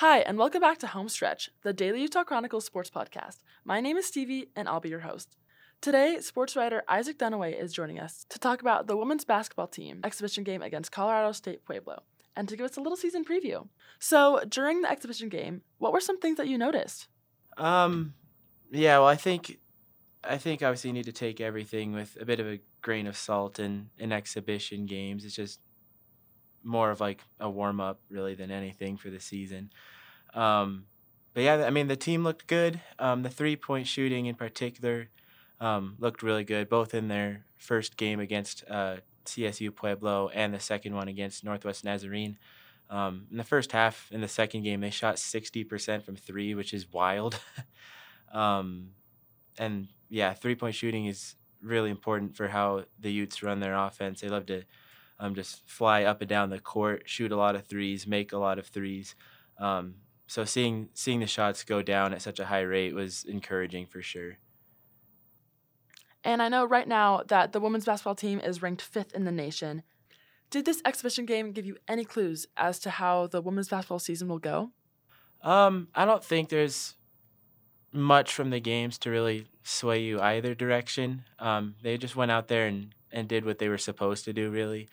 Hi, and welcome back to Homestretch, the Daily Utah Chronicles sports podcast. My name is Stevie, and I'll be your host. Today, sports writer Isaac Dunaway is joining us to talk about the women's basketball team exhibition game against Colorado State Pueblo and to give us a little season preview. So, during the exhibition game, what were some things that you noticed? Um, yeah, well, I think, I think obviously you need to take everything with a bit of a grain of salt in in exhibition games. It's just more of like a warm up really than anything for the season. Um, but yeah, I mean the team looked good. Um, the three point shooting in particular um, looked really good, both in their first game against uh, CSU Pueblo and the second one against Northwest Nazarene. Um, in the first half, in the second game, they shot sixty percent from three, which is wild. Um, and yeah, three point shooting is really important for how the Utes run their offense. They love to um, just fly up and down the court, shoot a lot of threes, make a lot of threes. Um, so seeing seeing the shots go down at such a high rate was encouraging for sure. And I know right now that the women's basketball team is ranked fifth in the nation. Did this exhibition game give you any clues as to how the women's basketball season will go? Um, I don't think there's much from the games to really sway you either direction. Um, they just went out there and, and did what they were supposed to do, really.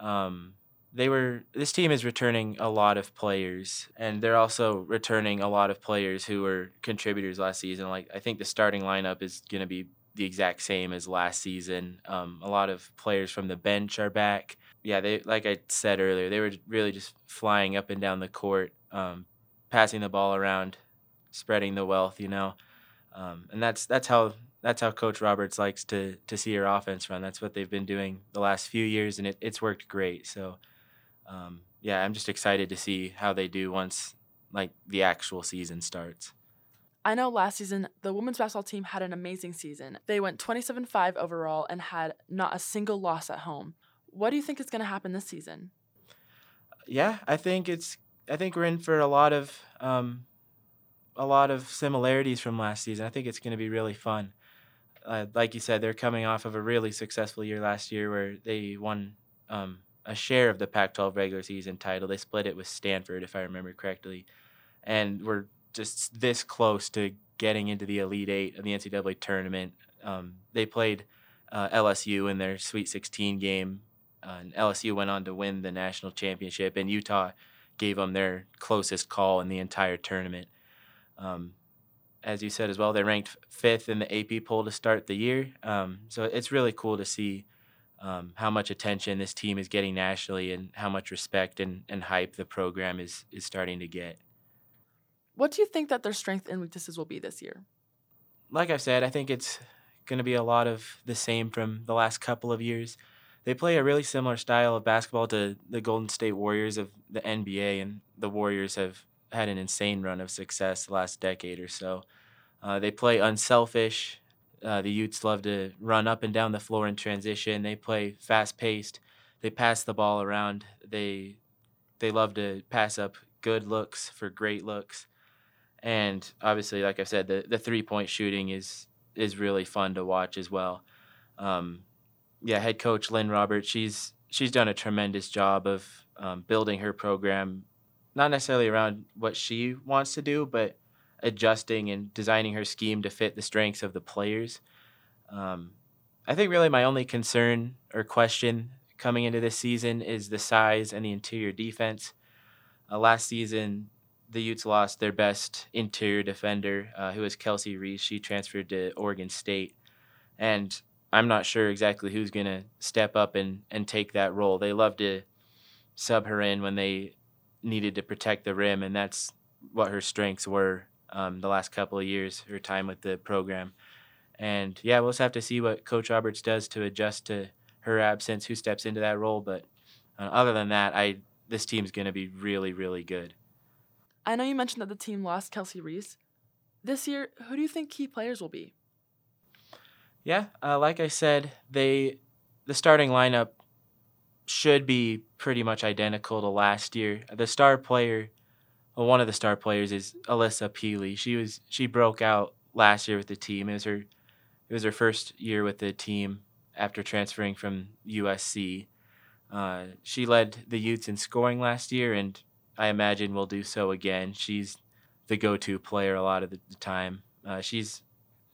Um, they were this team is returning a lot of players, and they're also returning a lot of players who were contributors last season. Like I think the starting lineup is going to be the exact same as last season. Um, a lot of players from the bench are back. Yeah, they like I said earlier, they were really just flying up and down the court, um, passing the ball around, spreading the wealth. You know, um, and that's that's how that's how Coach Roberts likes to to see your offense run. That's what they've been doing the last few years, and it, it's worked great. So, um, yeah, I'm just excited to see how they do once like the actual season starts. I know last season the women's basketball team had an amazing season. They went 27-5 overall and had not a single loss at home. What do you think is going to happen this season? Yeah, I think it's I think we're in for a lot of um, a lot of similarities from last season. I think it's going to be really fun uh, like you said, they're coming off of a really successful year last year where they won um, a share of the Pac 12 regular season title. They split it with Stanford, if I remember correctly. And we're just this close to getting into the Elite Eight of the NCAA tournament. Um, they played uh, LSU in their Sweet 16 game, uh, and LSU went on to win the national championship, and Utah gave them their closest call in the entire tournament. Um, as you said as well, they ranked fifth in the AP poll to start the year. Um, so it's really cool to see um, how much attention this team is getting nationally and how much respect and, and hype the program is is starting to get. What do you think that their strengths and weaknesses will be this year? Like I've said, I think it's going to be a lot of the same from the last couple of years. They play a really similar style of basketball to the Golden State Warriors of the NBA, and the Warriors have had an insane run of success the last decade or so. Uh, they play unselfish. Uh, the Utes love to run up and down the floor in transition. They play fast paced. They pass the ball around. They they love to pass up good looks for great looks. And obviously, like I said, the, the three point shooting is is really fun to watch as well. Um, yeah, head coach Lynne Roberts, she's she's done a tremendous job of um, building her program not necessarily around what she wants to do, but adjusting and designing her scheme to fit the strengths of the players. Um, I think really my only concern or question coming into this season is the size and the interior defense. Uh, last season, the Utes lost their best interior defender, uh, who was Kelsey Reese. She transferred to Oregon State. And I'm not sure exactly who's going to step up and, and take that role. They love to sub her in when they needed to protect the rim, and that's what her strengths were um, the last couple of years, her time with the program. And yeah, we'll just have to see what Coach Roberts does to adjust to her absence, who steps into that role. But uh, other than that, I this team's going to be really, really good. I know you mentioned that the team lost Kelsey Reese. This year, who do you think key players will be? Yeah, uh, like I said, they the starting lineup should be pretty much identical to last year. The star player, well, one of the star players is Alissa Pili. She was she broke out last year with the team. It was her it was her first year with the team after transferring from USC. Uh, she led the Utes in scoring last year, and I imagine will do so again. She's the go-to player a lot of the time. Uh, she's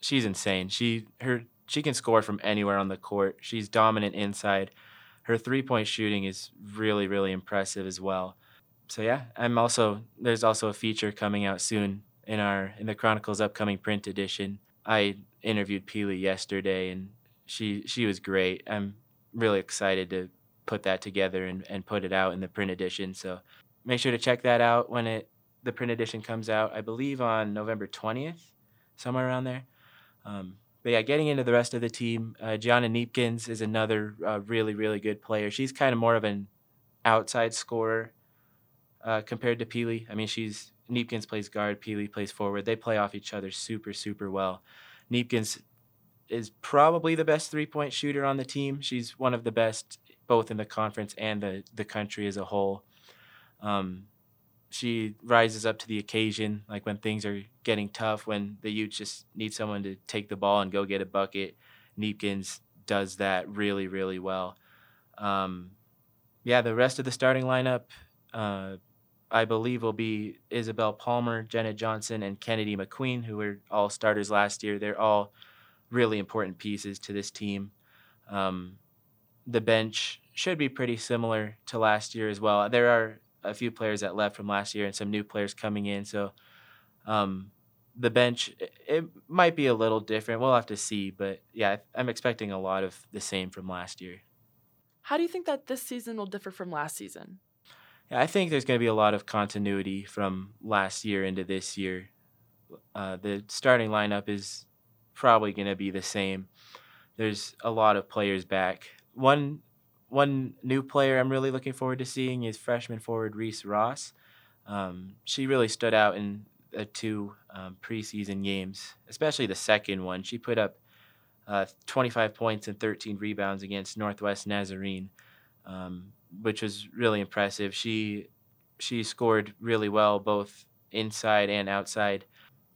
she's insane. She her she can score from anywhere on the court. She's dominant inside. Her three-point shooting is really really impressive as well. So yeah, I'm also there's also a feature coming out soon in our in the Chronicles upcoming print edition. I interviewed Pili yesterday and she she was great. I'm really excited to put that together and, and put it out in the print edition. So make sure to check that out when it the print edition comes out. I believe on November 20th, somewhere around there. Um, but yeah, getting into the rest of the team, uh, Gianna Kneepkens is another uh, really really good player. She's kind of more of an outside scorer uh, compared to Pili. I mean, she's Kneepkens plays guard, Pili plays forward. They play off each other super super well. Kneepkens is probably the best three point shooter on the team. She's one of the best both in the conference and the, the country as a whole. Um, she rises up to the occasion, like when things are getting tough, when the Utes just need someone to take the ball and go get a bucket. Kneepkens does that really, really well. Um, yeah, the rest of the starting lineup, uh, I believe, will be Isabel Palmer, Jenna Johnson, and Kennedy McQueen, who were all starters last year. They're all really important pieces to this team. Um, the bench should be pretty similar to last year as well. There are a few players that left from last year and some new players coming in. So um, the bench it, it might be a little different. We'll have to see, but yeah, I'm expecting a lot of the same from last year. How do you think that this season will differ from last season? Yeah, I think there's going to be a lot of continuity from last year into this year. Uh, the starting lineup is probably going to be the same. There's a lot of players back. One one new player I'm really looking forward to seeing is freshman forward Reese Ross. Um, she really stood out in the two um, preseason games, especially the second one. She put up uh, 25 points and 13 rebounds against Northwest Nazarene, um, which was really impressive. She she scored really well both inside and outside,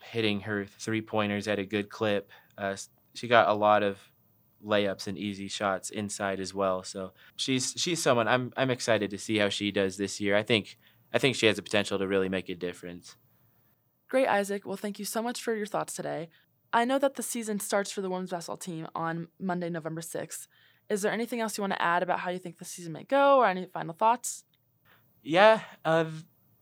hitting her three pointers at a good clip. Uh, she got a lot of layups and easy shots inside as well. So she's she's someone I'm I'm excited to see how she does this year. I think I think she has the potential to really make a difference. Great, Isaac. Well, thank you so much for your thoughts today. I know that the season starts for the women's basketball team on Monday, November 6th. Is there anything else you want to add about how you think the season may go or any final thoughts? Yeah, uh,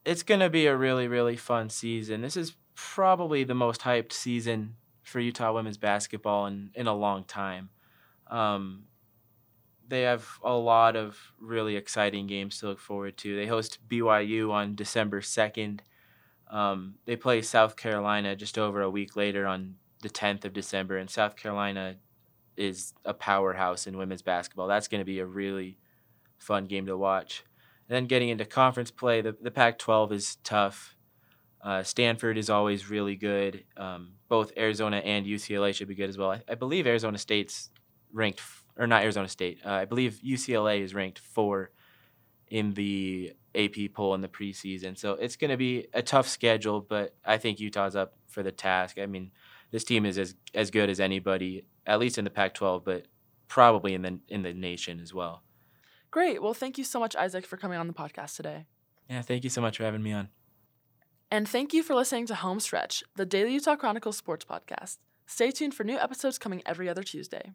it's going to be a really, really fun season. This is probably the most hyped season for Utah women's basketball in, in a long time. Um, they have a lot of really exciting games to look forward to. They host BYU on December 2nd. Um, they play South Carolina just over a week later on the 10th of December, and South Carolina is a powerhouse in women's basketball. That's going to be a really fun game to watch. And then getting into conference play, the, the Pac 12 is tough. Uh, Stanford is always really good. Um, both Arizona and UCLA should be good as well. I, I believe Arizona State's ranked, or not Arizona State. Uh, I believe UCLA is ranked four in the AP poll in the preseason. So it's going to be a tough schedule, but I think Utah's up for the task. I mean, this team is as as good as anybody, at least in the Pac-12, but probably in the in the nation as well. Great. Well, thank you so much, Isaac, for coming on the podcast today. Yeah, thank you so much for having me on. And thank you for listening to Home Stretch, the Daily Utah Chronicle sports podcast. Stay tuned for new episodes coming every other Tuesday.